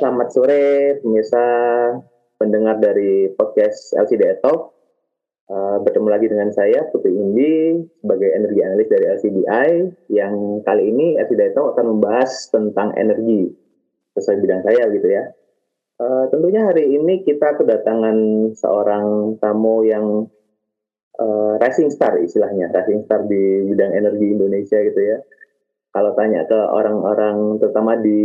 Selamat sore pemirsa pendengar dari podcast LCD Talk. Uh, bertemu lagi dengan saya Putri Indi sebagai energi analis dari LCDI yang kali ini LCD Talk akan membahas tentang energi sesuai bidang saya gitu ya. Uh, tentunya hari ini kita kedatangan seorang tamu yang uh, rising star istilahnya, rising star di bidang energi Indonesia gitu ya kalau tanya ke orang-orang terutama di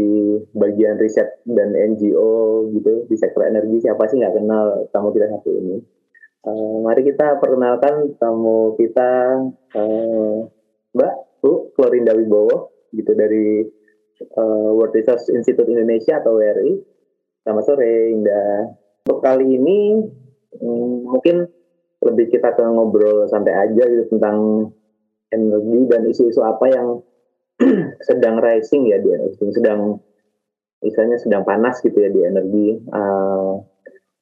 bagian riset dan NGO gitu di sektor energi siapa sih nggak kenal tamu kita satu ini? Uh, mari kita perkenalkan tamu kita uh, Mbak Bu Florinda Wibowo gitu dari uh, World Resource Institute Indonesia atau WRI selamat sore Indah untuk kali ini um, mungkin lebih kita ke ngobrol santai aja gitu tentang energi dan isu-isu apa yang sedang rising ya dia sedang misalnya sedang panas gitu ya di energi. Uh,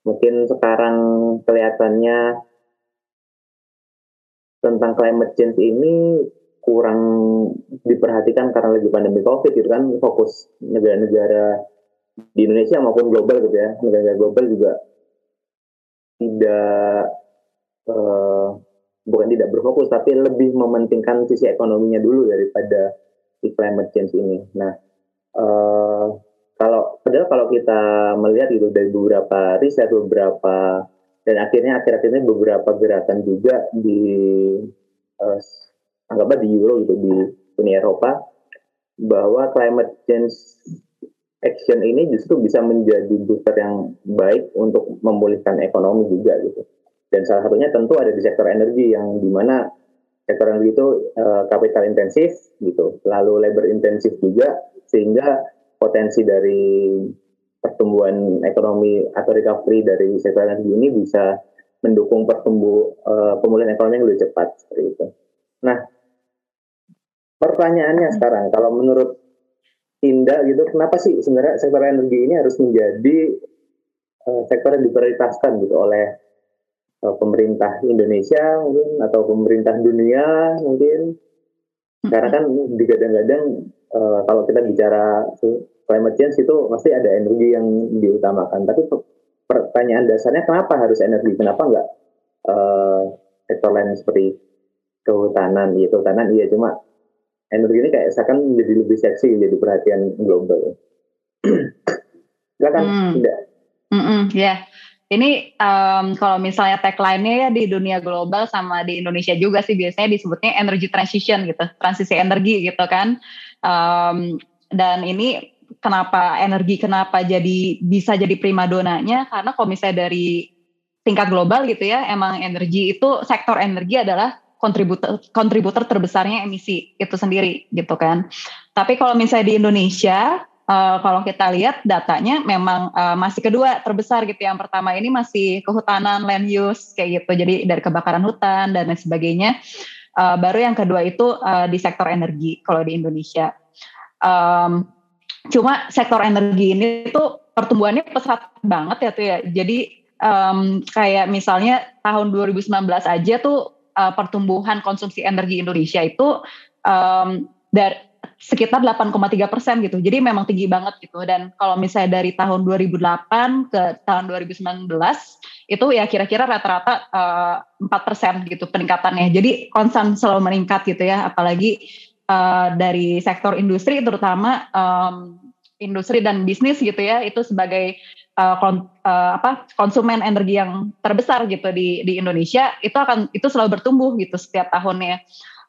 mungkin sekarang kelihatannya tentang climate change ini kurang diperhatikan karena lagi pandemi covid gitu kan. Fokus negara-negara di Indonesia maupun global gitu ya. Negara-negara global juga tidak uh, bukan tidak berfokus tapi lebih mementingkan sisi ekonominya dulu daripada si climate change ini. Nah, uh, kalau padahal kalau kita melihat itu dari beberapa riset beberapa dan akhirnya akhir-akhirnya beberapa gerakan juga di uh, anggaplah di Euro gitu di Uni Eropa bahwa climate change action ini justru bisa menjadi booster yang baik untuk memulihkan ekonomi juga gitu. Dan salah satunya tentu ada di sektor energi yang di mana sektor energi itu uh, capital intensif gitu, lalu labor intensif juga sehingga potensi dari pertumbuhan ekonomi atau recovery dari sektor energi ini bisa mendukung pertumbuh uh, pemulihan ekonomi yang lebih cepat seperti itu. Nah, pertanyaannya sekarang kalau menurut Indah gitu, kenapa sih sebenarnya sektor energi ini harus menjadi uh, sektor yang diprioritaskan gitu oleh uh, pemerintah Indonesia mungkin atau pemerintah dunia mungkin. Karena kan digadang-gadang uh, kalau kita bicara climate change itu pasti ada energi yang diutamakan. Tapi pertanyaan dasarnya kenapa harus energi? Kenapa enggak uh, sektor lain seperti kehutanan ya kehutanan iya cuma energi ini kayak seakan menjadi lebih seksi jadi perhatian global. Kan? Hmm. tidak mm -mm, ya. yeah. Ini um, kalau misalnya tagline-nya ya di dunia global sama di Indonesia juga sih biasanya disebutnya energy transition gitu, transisi energi gitu kan. Um, dan ini kenapa energi kenapa jadi bisa jadi prima donanya karena kalau misalnya dari tingkat global gitu ya, emang energi itu sektor energi adalah kontributor kontributor terbesarnya emisi itu sendiri gitu kan. Tapi kalau misalnya di Indonesia uh, kalau kita lihat datanya memang uh, masih kedua terbesar gitu. Yang pertama ini masih kehutanan, land use kayak gitu. Jadi dari kebakaran hutan dan lain sebagainya. Uh, baru yang kedua itu uh, di sektor energi kalau di Indonesia. Um, cuma sektor energi ini tuh pertumbuhannya pesat banget ya tuh ya. Jadi um, kayak misalnya tahun 2019 aja tuh uh, pertumbuhan konsumsi energi Indonesia itu um, dari sekitar 8,3 persen gitu. Jadi memang tinggi banget gitu. Dan kalau misalnya dari tahun 2008 ke tahun 2019 itu ya kira-kira rata-rata eh, 4 persen gitu peningkatannya. Jadi konstan selalu meningkat gitu ya. Apalagi uh, dari sektor industri terutama um, industri dan bisnis gitu ya itu sebagai uh, kon, uh, apa konsumen energi yang terbesar gitu di di Indonesia itu akan itu selalu bertumbuh gitu setiap tahunnya.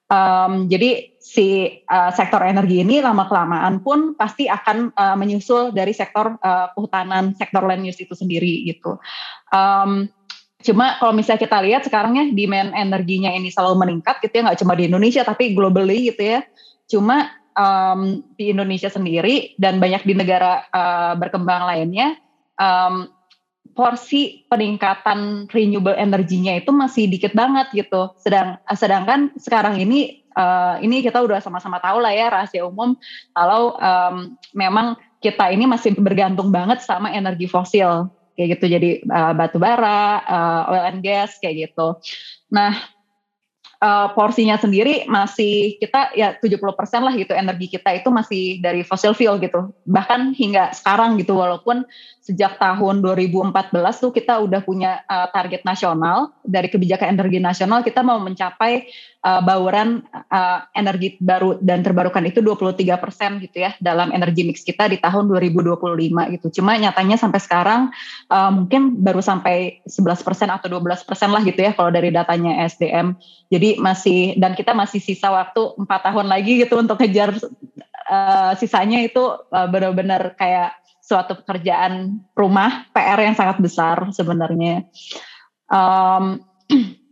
Um, jadi si uh, sektor energi ini lama kelamaan pun pasti akan uh, menyusul dari sektor uh, kehutanan, sektor land use itu sendiri gitu. Um, cuma kalau misalnya kita lihat sekarang ya demand energinya ini selalu meningkat gitu ya nggak cuma di Indonesia tapi globally gitu ya. Cuma um, di Indonesia sendiri dan banyak di negara uh, berkembang lainnya um, porsi peningkatan renewable energinya itu masih dikit banget gitu. Sedang sedangkan sekarang ini uh, ini kita udah sama-sama tahu lah ya rahasia umum kalau um, memang kita ini masih bergantung banget sama energi fosil kayak gitu. Jadi uh, batu bara, uh, oil and gas kayak gitu. Nah, uh, porsinya sendiri masih kita ya 70% lah gitu energi kita itu masih dari fossil fuel gitu. Bahkan hingga sekarang gitu walaupun sejak tahun 2014 tuh kita udah punya uh, target nasional dari kebijakan energi nasional kita mau mencapai uh, bauran uh, energi baru dan terbarukan itu 23% gitu ya dalam energi mix kita di tahun 2025 gitu. Cuma nyatanya sampai sekarang uh, mungkin baru sampai 11% atau 12% lah gitu ya kalau dari datanya SDM. Jadi masih dan kita masih sisa waktu empat tahun lagi gitu untuk kejar uh, sisanya itu uh, benar-benar kayak suatu pekerjaan rumah PR yang sangat besar sebenarnya. Um,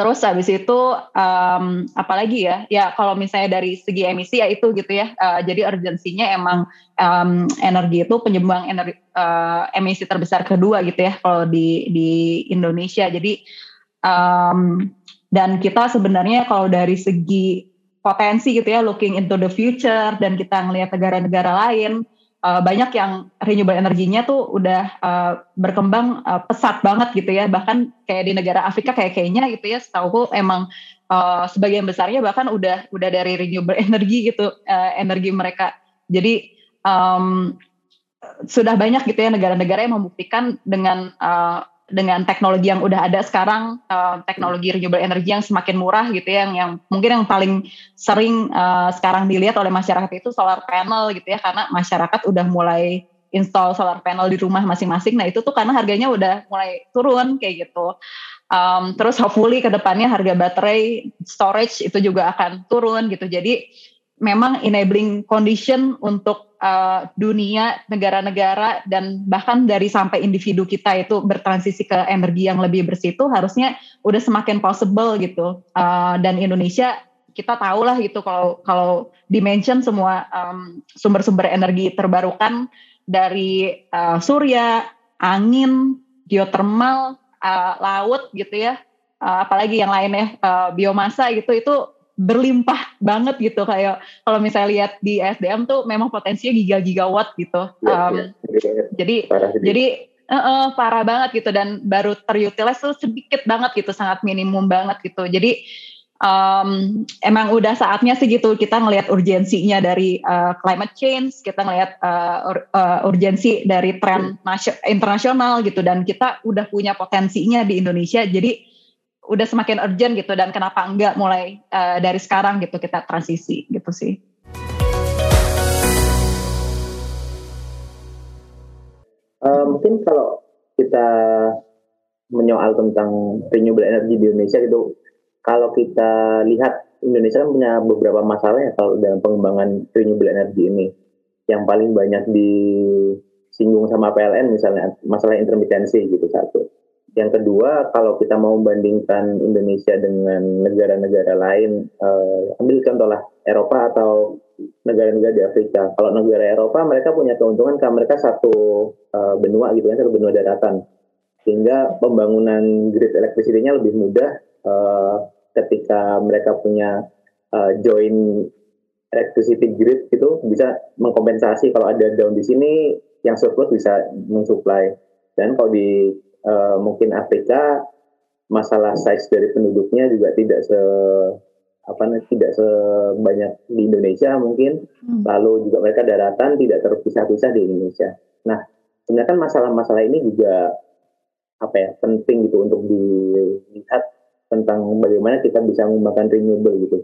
terus habis itu um, apalagi ya? Ya kalau misalnya dari segi emisi ya itu gitu ya. Uh, jadi urgensinya emang um, energi itu penyumbang energi uh, emisi terbesar kedua gitu ya kalau di di Indonesia. Jadi um, dan kita sebenarnya kalau dari segi potensi gitu ya looking into the future dan kita ngelihat negara-negara lain uh, banyak yang renewable energinya tuh udah uh, berkembang uh, pesat banget gitu ya. Bahkan kayak di negara Afrika kayak kayaknya gitu ya setahu emang uh, sebagian besarnya bahkan udah udah dari renewable energi gitu uh, energi mereka. Jadi um, sudah banyak gitu ya negara-negara yang membuktikan dengan uh, dengan teknologi yang udah ada sekarang uh, teknologi renewable energy yang semakin murah gitu ya yang yang mungkin yang paling sering uh, sekarang dilihat oleh masyarakat itu solar panel gitu ya karena masyarakat udah mulai install solar panel di rumah masing-masing. Nah itu tuh karena harganya udah mulai turun kayak gitu. Um, terus hopefully ke depannya harga baterai storage itu juga akan turun gitu. Jadi memang enabling condition untuk uh, dunia, negara-negara dan bahkan dari sampai individu kita itu bertransisi ke energi yang lebih bersih itu harusnya udah semakin possible gitu. Uh, dan Indonesia kita tahu lah gitu kalau kalau dimension semua um, sumber-sumber energi terbarukan dari uh, surya, angin, geothermal, uh, laut gitu ya. Uh, apalagi yang lainnya uh, biomasa gitu itu berlimpah banget gitu kayak kalau misalnya lihat di SDM tuh memang potensinya giga-gigawatt gitu. Ya, um, ya. Jadi parah jadi uh, uh, parah banget gitu dan baru terutilize tuh sedikit banget gitu, sangat minimum banget gitu. Jadi um, emang udah saatnya sih gitu kita ngelihat urgensinya dari uh, climate change, kita ngelihat uh, ur, uh, urgensi dari tren internasional gitu dan kita udah punya potensinya di Indonesia. Jadi udah semakin urgent gitu dan kenapa enggak mulai uh, dari sekarang gitu kita transisi gitu sih. Uh, mungkin kalau kita menyoal tentang renewable energy di Indonesia gitu, kalau kita lihat Indonesia kan punya beberapa masalah ya kalau dalam pengembangan renewable energy ini. Yang paling banyak disinggung sama PLN misalnya masalah intermitensi gitu satu yang kedua, kalau kita mau membandingkan Indonesia dengan negara-negara lain, uh, ambil contohlah Eropa atau negara-negara di Afrika. Kalau negara Eropa, mereka punya keuntungan karena mereka satu uh, benua gitu kan, satu benua daratan. Sehingga pembangunan grid electricity-nya lebih mudah uh, ketika mereka punya uh, joint electricity grid gitu bisa mengkompensasi kalau ada down di sini yang surplus bisa mensuplai. Dan kalau di uh, mungkin Afrika masalah size dari penduduknya juga tidak se apa tidak sebanyak di Indonesia mungkin hmm. lalu juga mereka daratan tidak terpisah-pisah di Indonesia. Nah sebenarnya kan masalah-masalah ini juga apa ya penting gitu untuk dilihat tentang bagaimana kita bisa mengembangkan renewable gitu.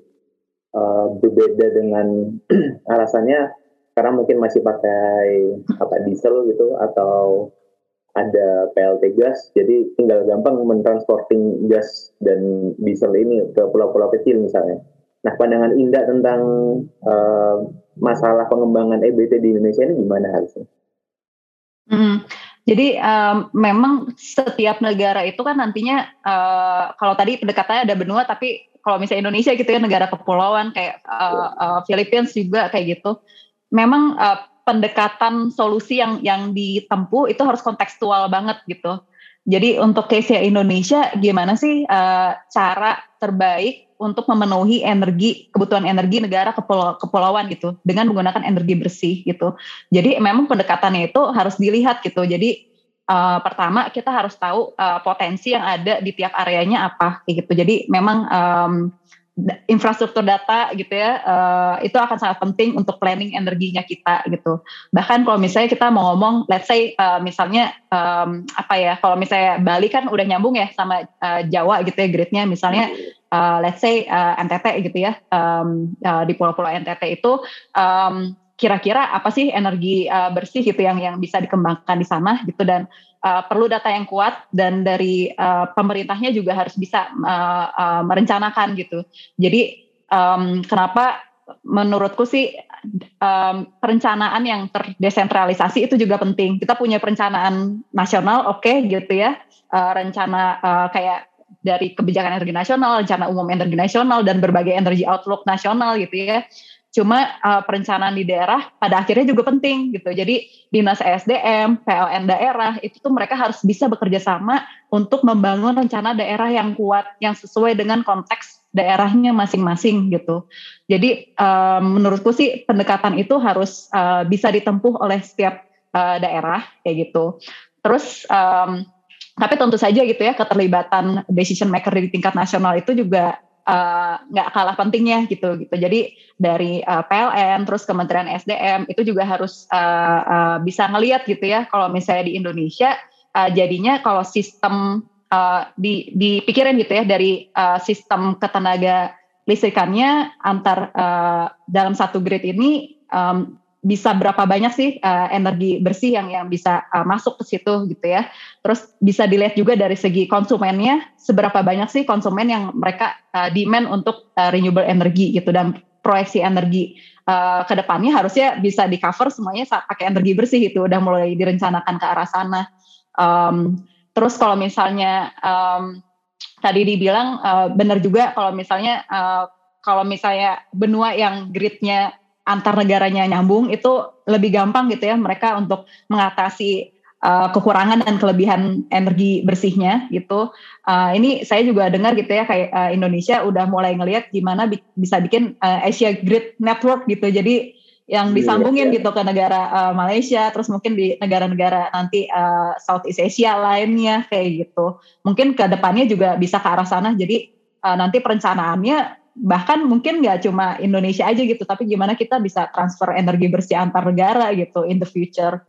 Uh, berbeda dengan alasannya karena mungkin masih pakai apa diesel gitu atau ada PLT gas, jadi tinggal gampang mentransporting gas dan diesel ini ke pulau-pulau kecil misalnya. Nah, pandangan Indah tentang uh, masalah pengembangan EBT di Indonesia ini gimana harusnya? Hmm, jadi um, memang setiap negara itu kan nantinya uh, kalau tadi pendekatannya ada benua, tapi kalau misalnya Indonesia gitu ya negara kepulauan kayak uh, uh, Philippines juga kayak gitu, memang uh, pendekatan solusi yang yang ditempuh itu harus kontekstual banget gitu. Jadi untuk case ya Indonesia gimana sih uh, cara terbaik untuk memenuhi energi kebutuhan energi negara kepulau, kepulauan gitu dengan menggunakan energi bersih gitu. Jadi memang pendekatannya itu harus dilihat gitu. Jadi uh, pertama kita harus tahu uh, potensi yang ada di tiap areanya apa gitu. Jadi memang um, infrastruktur data gitu ya uh, itu akan sangat penting untuk planning energinya kita gitu. Bahkan kalau misalnya kita mau ngomong let's say uh, misalnya um, apa ya kalau misalnya Bali kan udah nyambung ya sama uh, Jawa gitu ya gridnya. Misalnya uh, let's say uh, NTT gitu ya um, uh, di pulau-pulau NTT itu um, kira-kira apa sih energi uh, bersih gitu yang yang bisa dikembangkan di sana gitu dan uh, perlu data yang kuat dan dari uh, pemerintahnya juga harus bisa uh, uh, merencanakan gitu. Jadi um, kenapa menurutku sih um, perencanaan yang terdesentralisasi itu juga penting. Kita punya perencanaan nasional, oke okay, gitu ya, uh, rencana uh, kayak dari kebijakan energi nasional, rencana umum energi nasional dan berbagai energi outlook nasional gitu ya. Cuma uh, perencanaan di daerah pada akhirnya juga penting gitu. Jadi dinas ESDM, PLN daerah itu tuh mereka harus bisa bekerja sama untuk membangun rencana daerah yang kuat, yang sesuai dengan konteks daerahnya masing-masing gitu. Jadi um, menurutku sih pendekatan itu harus uh, bisa ditempuh oleh setiap uh, daerah kayak gitu. Terus um, tapi tentu saja gitu ya keterlibatan decision maker di tingkat nasional itu juga nggak uh, kalah pentingnya gitu gitu. Jadi dari uh, eh, PLN terus Kementerian SDM itu juga harus uh, uh, bisa ngelihat gitu ya kalau misalnya di Indonesia uh, jadinya kalau sistem uh, di dipikirin gitu ya dari uh, sistem ketenaga listrikannya antar uh, dalam satu grid ini um, bisa berapa banyak sih uh, energi bersih yang yang bisa uh, masuk ke situ gitu ya. Terus bisa dilihat juga dari segi konsumennya seberapa banyak sih konsumen yang mereka uh, demand untuk uh, renewable energy gitu dan proyeksi energi uh, ke depannya harusnya bisa di cover semuanya pakai energi bersih gitu udah mulai direncanakan ke arah sana. Um, terus kalau misalnya um, tadi dibilang uh, benar juga kalau misalnya uh, kalau misalnya benua yang gridnya antar negaranya nyambung itu lebih gampang gitu ya mereka untuk mengatasi uh, kekurangan dan kelebihan energi bersihnya gitu. Uh, ini saya juga dengar gitu ya kayak uh, Indonesia udah mulai ngelihat gimana bi bisa bikin uh, Asia Grid Network gitu. Jadi yang iya, disambungin yeah, gitu ke negara uh, Malaysia, terus mungkin di negara-negara nanti uh, Southeast Asia lainnya kayak gitu. Mungkin ke depannya juga bisa ke arah sana. Jadi uh, nanti perencanaannya bahkan mungkin nggak cuma Indonesia aja gitu, tapi gimana kita bisa transfer energi bersih antar negara gitu in the future.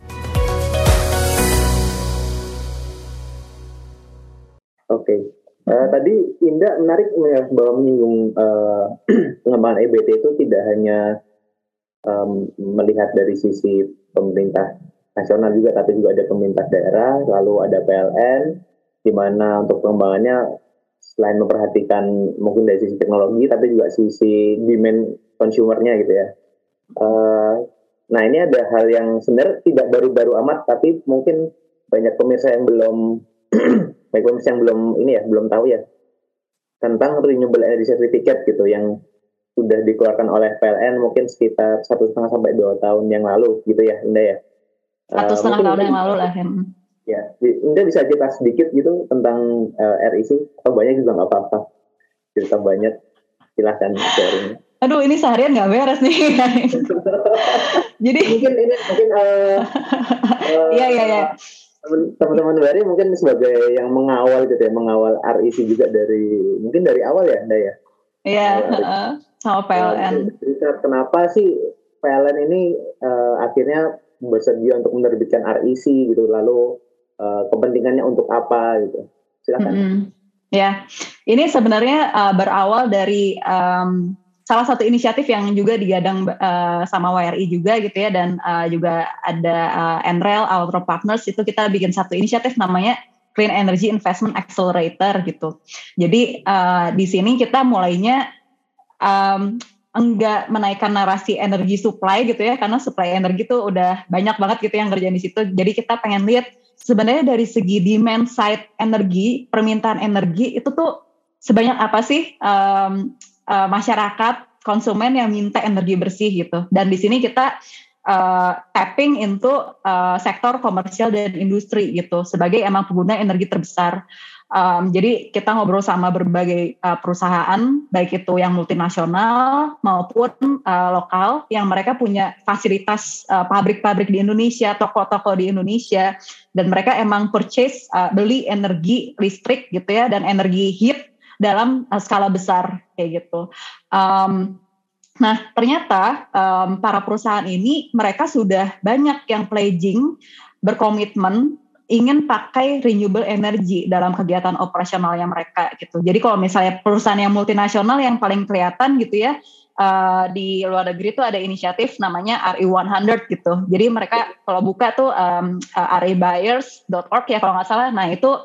Oke, okay. uh, eh, tadi Indah menarik bahwa menyinggung uh, pengembangan EBT itu tidak hanya um, melihat dari sisi pemerintah nasional juga, tapi juga ada pemerintah daerah, lalu ada PLN, di mana untuk pengembangannya selain memperhatikan mungkin dari sisi teknologi tapi juga sisi demand consumernya gitu ya. Uh, nah ini ada hal yang sebenarnya tidak baru-baru amat tapi mungkin banyak pemirsa yang belum banyak pemirsa yang belum ini ya belum tahu ya tentang renewable energy certificate gitu yang sudah dikeluarkan oleh PLN mungkin sekitar satu setengah sampai dua tahun yang lalu gitu ya Indah ya. Satu uh, setengah tahun yang lalu lah. Ya. Anda bisa cerita sedikit gitu tentang uh, eh, RIC atau banyak juga nggak apa-apa. Cerita banyak, silahkan sharing. Aduh, ini seharian nggak beres nih. Jadi mungkin ini mungkin uh, iya iya iya. Teman-teman dari mungkin sebagai yang mengawal gitu ya, mengawal RIC juga dari mungkin dari awal ya, Anda ya. Iya, uh, sama PLN. Uh, kenapa sih PLN ini uh, akhirnya bersedia untuk menerbitkan RIC gitu, lalu uh, kepentingannya untuk apa gitu. Silakan. Mm -hmm. Ya, ini sebenarnya uh, berawal dari um, salah satu inisiatif yang juga digadang uh, sama WRI juga gitu ya dan uh, juga ada uh, NREL Outro Partners itu kita bikin satu inisiatif namanya Clean Energy Investment Accelerator gitu. Jadi uh, di sini kita mulainya um, enggak menaikkan narasi energi supply gitu ya karena supply energi itu udah banyak banget gitu yang kerjaan di situ. Jadi kita pengen lihat sebenarnya dari segi demand side energi, permintaan energi itu tuh sebanyak apa sih um, uh, masyarakat konsumen yang minta energi bersih gitu. Dan di sini kita uh, tapping into uh, sektor komersial dan industri gitu sebagai emang pengguna energi terbesar. Um, jadi kita ngobrol sama berbagai uh, perusahaan, baik itu yang multinasional maupun uh, lokal, yang mereka punya fasilitas uh, pabrik-pabrik di Indonesia, toko-toko di Indonesia, dan mereka emang purchase uh, beli energi listrik gitu ya, dan energi heat dalam uh, skala besar kayak gitu. Um, nah ternyata um, para perusahaan ini mereka sudah banyak yang pledging berkomitmen ingin pakai renewable energy dalam kegiatan operasionalnya mereka gitu. Jadi kalau misalnya perusahaan yang multinasional yang paling kelihatan gitu ya uh, di luar negeri itu ada inisiatif namanya RE100 gitu. Jadi mereka kalau buka tuh um, uh, rebuyers.org ya kalau nggak salah. Nah itu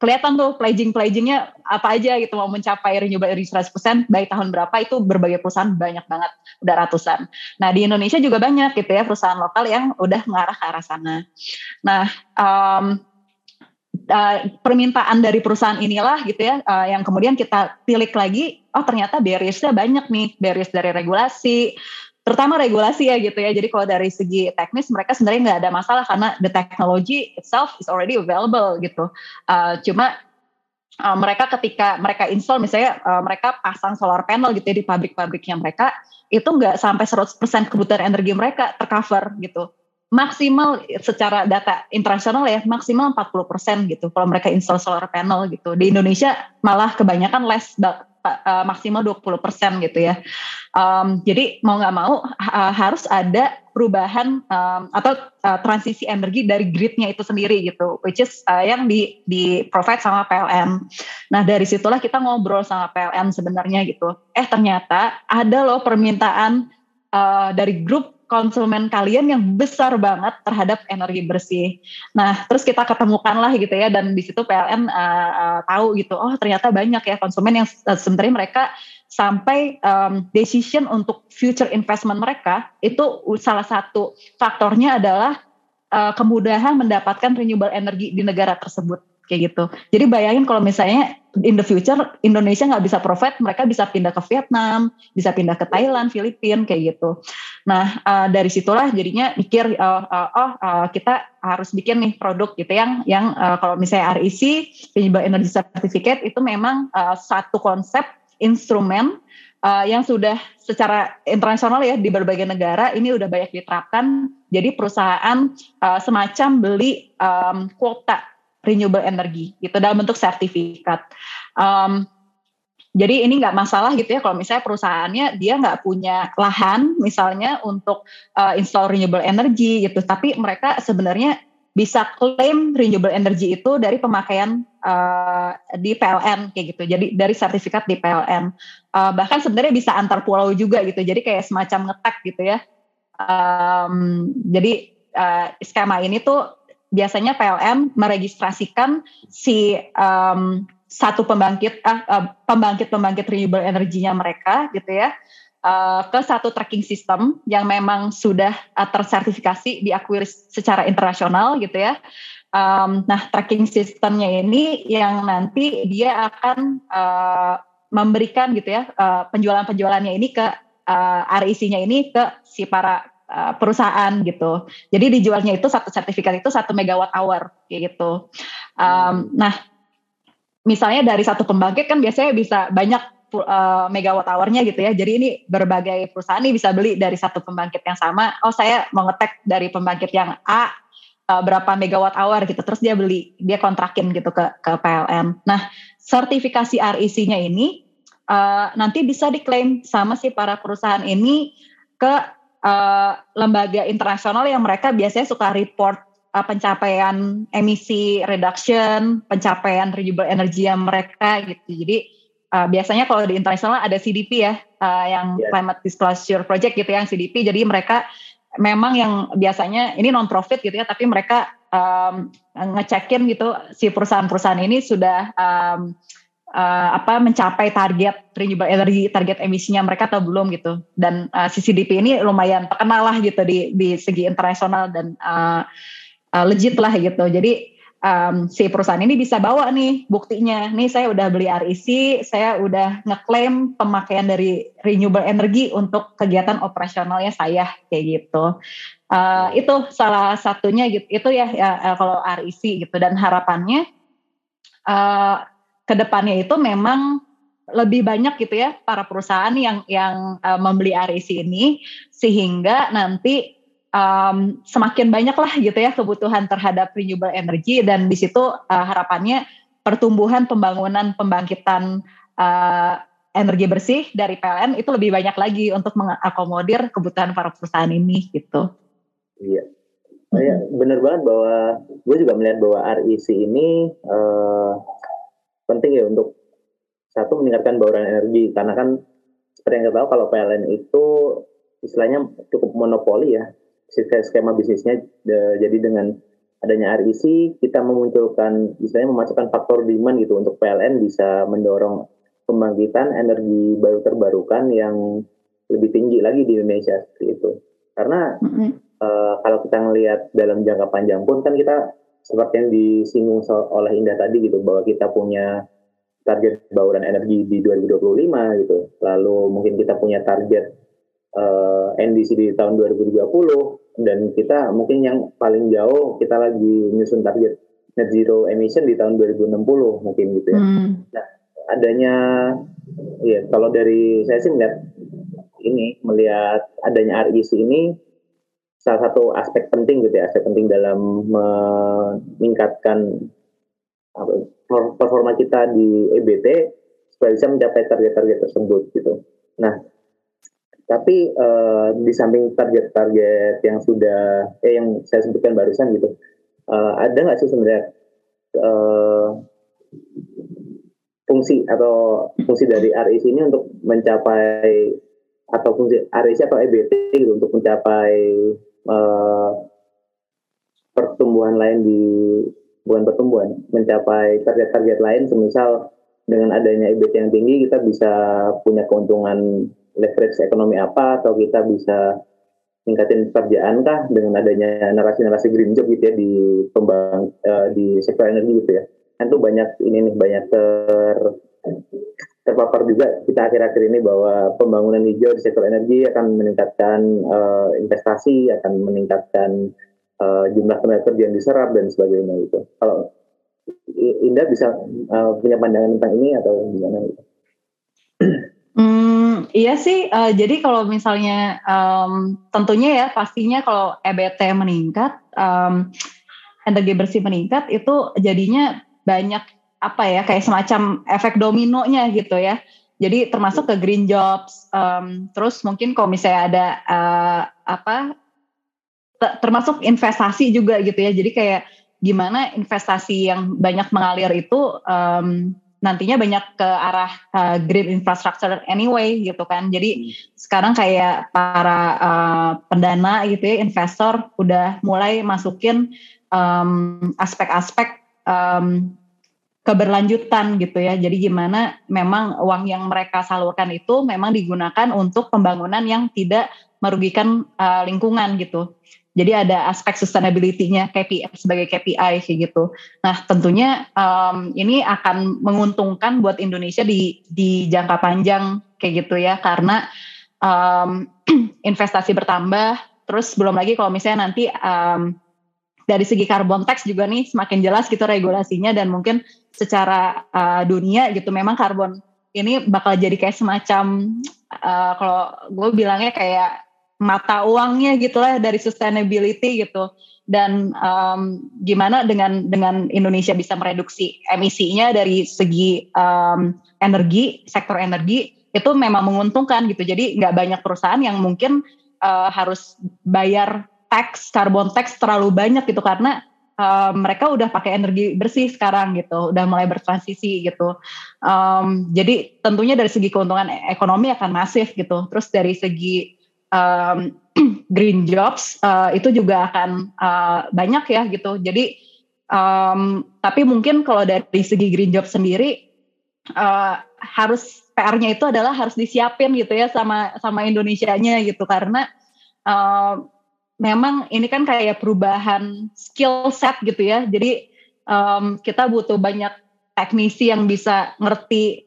kelihatan tuh pledging-pledgingnya apa aja gitu mau mencapai renewable energy 100% baik tahun berapa itu berbagai perusahaan banyak banget udah ratusan. Nah di Indonesia juga banyak gitu ya perusahaan lokal yang udah mengarah ke arah sana. Nah um, uh, permintaan dari perusahaan inilah gitu ya uh, yang kemudian kita tilik lagi oh ternyata barriersnya banyak nih barriers dari regulasi terutama regulasi ya gitu ya. Jadi kalau dari segi teknis mereka sebenarnya nggak ada masalah karena the technology itself is already available gitu. Uh, cuma uh, mereka ketika mereka install misalnya uh, mereka pasang solar panel gitu ya di pabrik-pabriknya mereka itu nggak sampai 100% kebutuhan energi mereka tercover gitu. Maksimal secara data internasional ya maksimal 40% gitu kalau mereka install solar panel gitu. Di Indonesia malah kebanyakan less uh, maksimal 20% gitu ya. Um, jadi mau nggak mau uh, harus ada perubahan um, atau uh, transisi energi dari gridnya itu sendiri gitu, which is uh, yang di di provide sama PLN. Nah dari situlah kita ngobrol sama PLN sebenarnya gitu. Eh ternyata ada loh permintaan uh, dari grup konsumen kalian yang besar banget terhadap energi bersih. Nah, terus kita ketemukan lah gitu ya, dan di situ PLN uh, uh, tahu gitu, oh ternyata banyak ya konsumen yang uh, sebenarnya mereka sampai um, decision untuk future investment mereka itu salah satu faktornya adalah uh, kemudahan mendapatkan renewable energy di negara tersebut kayak gitu. Jadi bayangin kalau misalnya in the future Indonesia nggak bisa provide, mereka bisa pindah ke Vietnam, bisa pindah ke Thailand, Filipina kayak gitu. Nah uh, dari situlah jadinya mikir uh, uh, oh uh, kita harus bikin nih produk gitu yang yang uh, kalau misalnya REC Renewable Energy Certificate itu memang uh, satu konsep instrumen uh, yang sudah secara internasional ya di berbagai negara ini udah banyak diterapkan. Jadi perusahaan uh, semacam beli um, kuota renewable energy gitu dalam bentuk sertifikat. Um, jadi ini nggak masalah gitu ya kalau misalnya perusahaannya dia nggak punya lahan misalnya untuk uh, install renewable energy gitu, tapi mereka sebenarnya bisa klaim renewable energy itu dari pemakaian uh, di PLN kayak gitu. Jadi dari sertifikat di PLN. Uh, bahkan sebenarnya bisa antar pulau juga gitu. Jadi kayak semacam ngetek gitu ya. Um, jadi uh, skema ini tuh biasanya PLN meregistrasikan si um, satu pembangkit uh, uh, pembangkit-pembangkit renewable energinya mereka gitu ya uh, ke satu tracking system yang memang sudah uh, tersertifikasi diakui secara internasional gitu ya. Um, nah tracking sistemnya ini yang nanti dia akan uh, memberikan gitu ya uh, penjualan-penjualannya ini ke uh, RIC-nya ini ke si para Eh, perusahaan gitu. Jadi dijualnya itu satu sertifikat itu satu megawatt hour kayak gitu. Um, nah, misalnya dari satu pembangkit kan biasanya bisa banyak uh, megawatt hournya gitu ya. Jadi ini berbagai perusahaan nih bisa beli dari satu pembangkit yang sama. Oh saya mau ngetek dari pembangkit yang A uh, berapa megawatt hour gitu. Terus dia beli, dia kontrakin gitu ke ke PLN. Nah, sertifikasi REC-nya ini uh, nanti bisa diklaim sama si para perusahaan ini ke uh, lembaga internasional yang mereka biasanya suka report uh, pencapaian emisi reduction, pencapaian renewable energy yang mereka gitu. Jadi uh, biasanya kalau di internasional ada CDP ya, uh, yang yeah. Climate Disclosure Project gitu ya, yang CDP. Jadi mereka memang yang biasanya ini non profit gitu ya, tapi mereka um, ngecekin gitu si perusahaan-perusahaan ini sudah um, uh, apa mencapai target renewable energy target emisinya mereka atau belum gitu. Dan uh, CCDP ini lumayan terkenal lah gitu di di segi internasional dan uh, uh, legit lah gitu. Jadi um, si perusahaan ini bisa bawa nih buktinya. Nih saya udah beli REC saya udah ngeklaim pemakaian dari renewable energy untuk kegiatan operasionalnya saya kayak gitu. Uh, itu salah satunya gitu itu ya, ya kalau REC gitu. Dan harapannya uh, ke depannya itu memang lebih banyak gitu ya para perusahaan yang yang uh, membeli REC ini sehingga nanti um, semakin banyak lah gitu ya kebutuhan terhadap renewable energy dan di situ uh, harapannya pertumbuhan pembangunan pembangkitan uh, energi bersih dari PLN itu lebih banyak lagi untuk mengakomodir kebutuhan para perusahaan ini gitu. Iya, ya, benar banget bahwa gue juga melihat bahwa REC ini uh, penting ya untuk satu meningkatkan bauran energi. Karena kan seperti yang kita tahu kalau PLN itu istilahnya cukup monopoli ya skema bisnisnya jadi dengan adanya REC kita memunculkan istilahnya memasukkan faktor demand gitu untuk PLN bisa mendorong pembangkitan energi baru terbarukan yang lebih tinggi lagi di Indonesia seperti itu. Karena mm-hmm. uh, kalau kita melihat dalam jangka panjang pun kan kita seperti yang disinggung oleh Indah tadi gitu bahwa kita punya target bauran energi di 2025 gitu. Lalu mungkin kita punya target uh, eh, NDC di tahun 2030 dan kita mungkin yang paling jauh kita lagi nyusun target net zero emission di tahun 2060 mungkin gitu ya. Mm. Nah, adanya ya kalau dari saya sih melihat ini melihat adanya RIC ini salah satu aspek penting gitu ya aspek penting dalam meningkatkan performa kita di EBT supaya bisa mencapai target-target tersebut gitu. Nah, tapi uh, di samping target-target yang sudah eh yang saya sebutkan barusan gitu, uh, ada nggak sih sebenarnya uh, fungsi atau fungsi dari RIC ini untuk mencapai atau fungsi RIC atau EBT gitu, untuk mencapai uh, pertumbuhan lain di bukan pertumbuhan mencapai target-target lain semisal dengan adanya EBT yang tinggi kita bisa punya keuntungan leverage ekonomi apa atau kita bisa tingkatin pekerjaan kah dengan adanya narasi-narasi green job gitu ya di pembang uh, di sektor energi gitu ya kan tuh banyak ini nih banyak ter terpapar juga kita akhir-akhir ini bahwa pembangunan hijau di sektor energi akan meningkatkan uh, investasi, akan meningkatkan uh, jumlah tenaga kerja yang diserap dan sebagainya itu. Kalau Indah bisa uh, punya pandangan tentang ini atau gimana? Gitu? Hmm, iya sih. Uh, jadi kalau misalnya um, tentunya ya pastinya kalau EBT meningkat, um, energi bersih meningkat itu jadinya banyak apa ya kayak semacam efek dominonya gitu ya. Jadi termasuk ke green jobs, um, terus mungkin kalau misalnya ada uh, apa, termasuk investasi juga gitu ya. Jadi kayak gimana investasi yang banyak mengalir itu um, nantinya banyak ke arah uh, green infrastructure anyway gitu kan. Jadi hmm. sekarang kayak para uh, pendana gitu ya, investor udah mulai masukin aspek-aspek um, keberlanjutan gitu ya. Jadi gimana memang uang yang mereka salurkan itu memang digunakan untuk pembangunan yang tidak merugikan uh, lingkungan gitu. Jadi ada aspek sustainability-nya KPI sebagai KPI kayak gitu. Nah tentunya um, ini akan menguntungkan buat Indonesia di di jangka panjang kayak gitu ya karena um, investasi bertambah. Terus belum lagi kalau misalnya nanti um, dari segi carbon tax juga nih semakin jelas gitu regulasinya dan mungkin secara uh, dunia gitu memang karbon ini bakal jadi kayak semacam uh, kalau gue bilangnya kayak mata uangnya gitulah dari sustainability gitu dan um, gimana dengan dengan Indonesia bisa mereduksi emisinya dari segi um, energi sektor energi itu memang menguntungkan gitu jadi nggak banyak perusahaan yang mungkin uh, harus bayar tax carbon tax terlalu banyak gitu karena uh, mereka udah pakai energi bersih sekarang gitu, udah mulai bertransisi gitu. Um, jadi tentunya dari segi keuntungan ekonomi akan masif gitu. Terus dari segi um, green jobs uh, itu juga akan uh, banyak ya gitu. Jadi um, tapi mungkin kalau dari segi green job sendiri uh, harus PR-nya itu adalah harus disiapin gitu ya sama sama Indonesia-nya gitu karena uh, memang ini kan kayak perubahan skill set gitu ya. Jadi um, kita butuh banyak teknisi yang bisa ngerti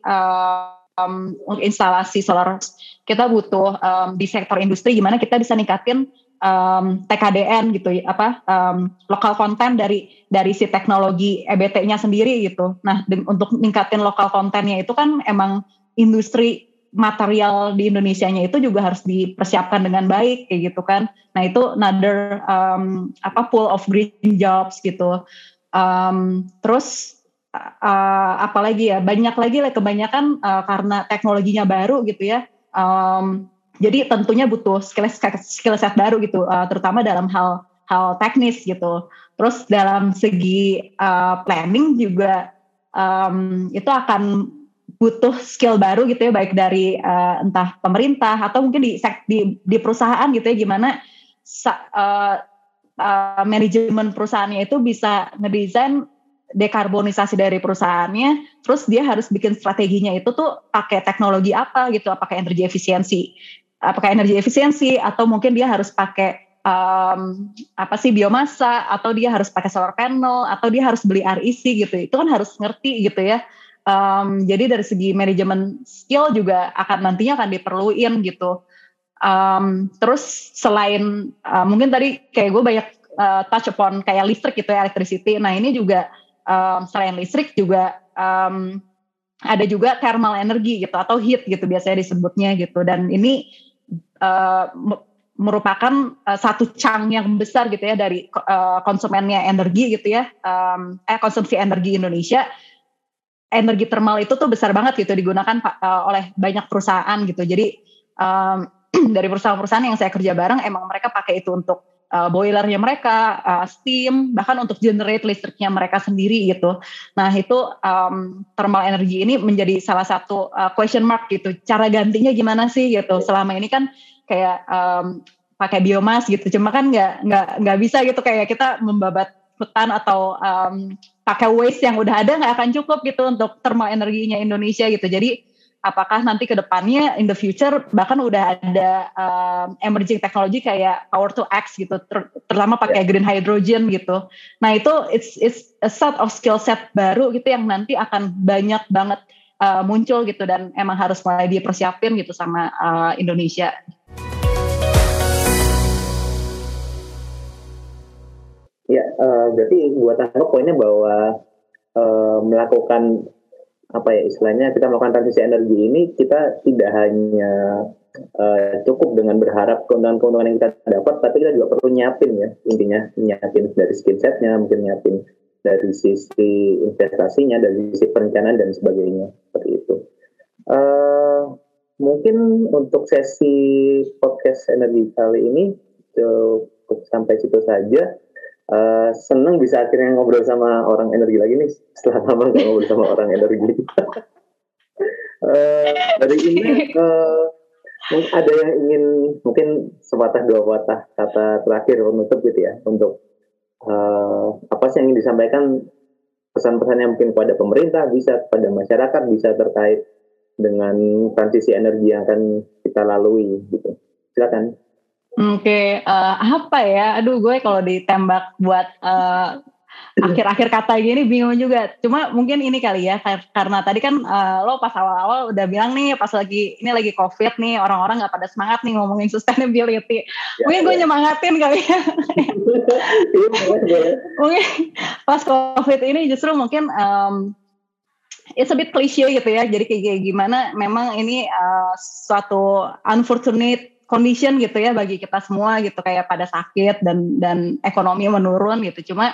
um, instalasi solar. Kita butuh um, di sektor industri gimana kita bisa ningkatin um, TKDN gitu apa um, lokal konten dari dari si teknologi EBT-nya sendiri gitu. Nah, untuk meningkatin lokal kontennya itu kan emang industri material di Indonesia-nya itu juga harus dipersiapkan dengan baik kayak gitu kan. Nah, itu another um, apa pool of green jobs gitu. Um, terus uh, apalagi ya banyak lagi lah kebanyakan uh, karena teknologinya baru gitu ya. Um, jadi tentunya butuh skill skill set baru gitu, uh, terutama dalam hal hal teknis gitu. Terus dalam segi uh, planning juga um, itu akan butuh skill baru gitu ya, baik dari uh, entah pemerintah atau mungkin di di, di perusahaan gitu ya, gimana uh, uh, manajemen perusahaannya itu bisa ngedesain dekarbonisasi dari perusahaannya, terus dia harus bikin strateginya itu tuh pakai teknologi apa gitu, apakah energi efisiensi apakah energi efisiensi atau mungkin dia harus pakai um, apa sih biomasa atau dia harus pakai solar panel atau dia harus beli REC gitu. Itu kan harus ngerti gitu ya. Um, jadi dari segi manajemen skill juga akan nantinya akan diperluin gitu. Um, terus selain uh, mungkin tadi kayak gue banyak uh, touch upon kayak listrik gitu ya electricity. Nah ini juga um, selain listrik juga um, ada juga thermal energy gitu atau heat gitu biasanya disebutnya gitu. Dan ini uh, merupakan uh, satu cang yang besar gitu ya dari uh, konsumennya energi gitu ya. Um, eh konsumsi energi Indonesia. Energi thermal itu tuh besar banget gitu digunakan uh, oleh banyak perusahaan gitu. Jadi um, dari perusahaan-perusahaan yang saya kerja bareng emang mereka pakai itu untuk uh, boilernya mereka, uh, steam, bahkan untuk generate listriknya mereka sendiri gitu. Nah itu um, thermal energy ini menjadi salah satu uh, question mark gitu. Cara gantinya gimana sih gitu? Selama ini kan kayak um, pakai biomas gitu cuma kan nggak nggak nggak bisa gitu kayak kita membabat hutan atau um, pakai waste yang udah ada nggak akan cukup gitu untuk thermal energinya Indonesia gitu jadi apakah nanti ke depannya in the future bahkan udah ada um, emerging technology kayak power to X gitu ter terutama pakai yeah. green hydrogen gitu nah itu it's it's a set of skill set baru gitu yang nanti akan banyak banget uh, muncul gitu dan emang harus mulai dipersiapin gitu sama uh, Indonesia. Ya, uh, berarti buat tangkap poinnya bahwa uh, melakukan apa ya istilahnya kita melakukan transisi energi ini kita tidak hanya uh, cukup dengan berharap keuntungan-keuntungan yang kita dapat, tapi kita juga perlu nyiapin ya intinya nyiapin dari skill setnya, mungkin nyiapin dari sisi investasinya, dari sisi perencanaan dan sebagainya seperti itu. Uh, mungkin untuk sesi podcast energi kali ini cukup sampai situ saja. Uh, seneng bisa akhirnya ngobrol sama orang energi lagi nih setelah lama nggak ngobrol sama orang energi. uh, dari ini uh, ada yang ingin mungkin sepatah dua patah kata terakhir menutup gitu ya untuk uh, apa sih yang ingin disampaikan? Pesan-pesan yang mungkin kepada pemerintah bisa kepada masyarakat bisa terkait dengan transisi energi yang akan kita lalui gitu. Silakan Oke, okay, uh, eh, apa ya? Aduh, gue kalau ditembak buat uh, akhir-akhir kata gini bingung juga. Cuma mungkin ini kali ya, karena tadi kan uh, lo pas awal-awal udah bilang nih, pas lagi ini lagi covid nih, orang-orang nggak pada semangat nih ngomongin sustainability. Ya, mungkin gue ya. nyemangatin kali ya. Iya, mungkin pas covid ini justru mungkin um, it's a bit cliche gitu ya. Jadi kayak gimana memang ini uh, suatu unfortunate condition gitu ya bagi kita semua gitu kayak pada sakit dan dan ekonomi menurun gitu cuma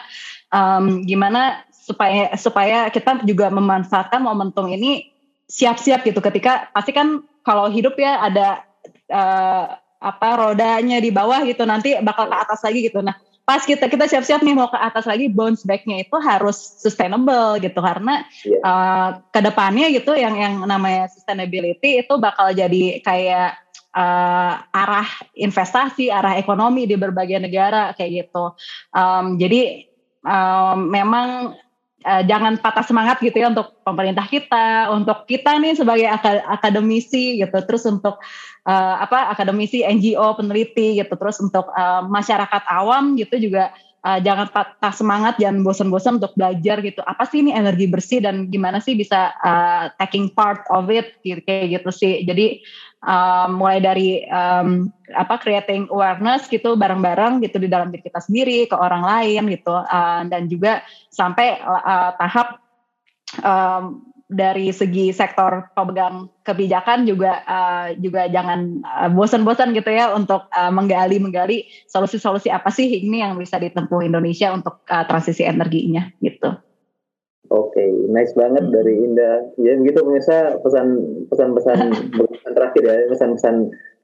um, gimana supaya supaya kita juga memanfaatkan momentum ini siap-siap gitu ketika pasti kan kalau hidup ya ada uh, apa rodanya di bawah gitu nanti bakal ke atas lagi gitu nah pas kita kita siap-siap nih mau ke atas lagi bounce backnya itu harus sustainable gitu karena yeah. Iya. uh, ke depannya gitu yang yang namanya sustainability itu bakal jadi kayak uh, arah investasi, arah ekonomi di berbagai negara kayak gitu. Um, jadi um, memang uh, jangan patah semangat gitu ya untuk pemerintah kita, untuk kita nih sebagai akademisi gitu, terus untuk uh, apa akademisi NGO peneliti gitu, terus untuk uh, masyarakat awam gitu juga uh, jangan patah semangat, jangan bosan-bosan untuk belajar gitu. Apa sih ini energi bersih dan gimana sih bisa uh, taking part of it gitu, kayak gitu sih. Jadi um, mulai dari um, apa creating awareness gitu bareng-bareng gitu di dalam diri kita sendiri ke orang lain gitu uh, dan juga sampai uh, tahap um, dari segi sektor pemegang kebijakan juga uh, juga jangan uh, bosan-bosan gitu ya untuk uh, menggali menggali solusi-solusi apa sih ini yang bisa ditempuh Indonesia untuk uh, transisi energinya gitu. Oke, okay, nice banget hmm. dari Indah. Ya begitu pemirsa pesan pesan-pesan pesan terakhir ya, pesan-pesan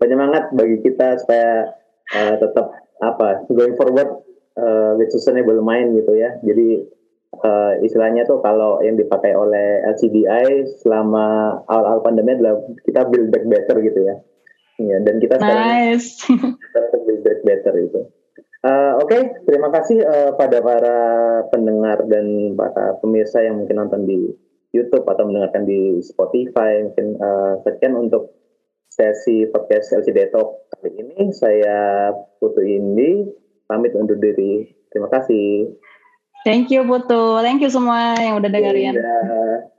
penyemangat bagi kita supaya uh, tetap apa going forward uh, with sustainable mind gitu ya. Jadi uh, istilahnya tuh kalau yang dipakai oleh LCDI selama awal-awal pandemi adalah kita build back better gitu ya. Ya, dan kita nice. sekarang build back better itu. Uh, Oke, okay, terima kasih uh, pada para pendengar dan para pemirsa yang mungkin nonton di YouTube atau mendengarkan di Spotify. Mungkin uh, sekian untuk sesi podcast LCD Talk kali ini. Saya Putu Indi, pamit undur diri. Terima kasih. Thank you Putu. Thank you semua yang udah dengerin. Yeah.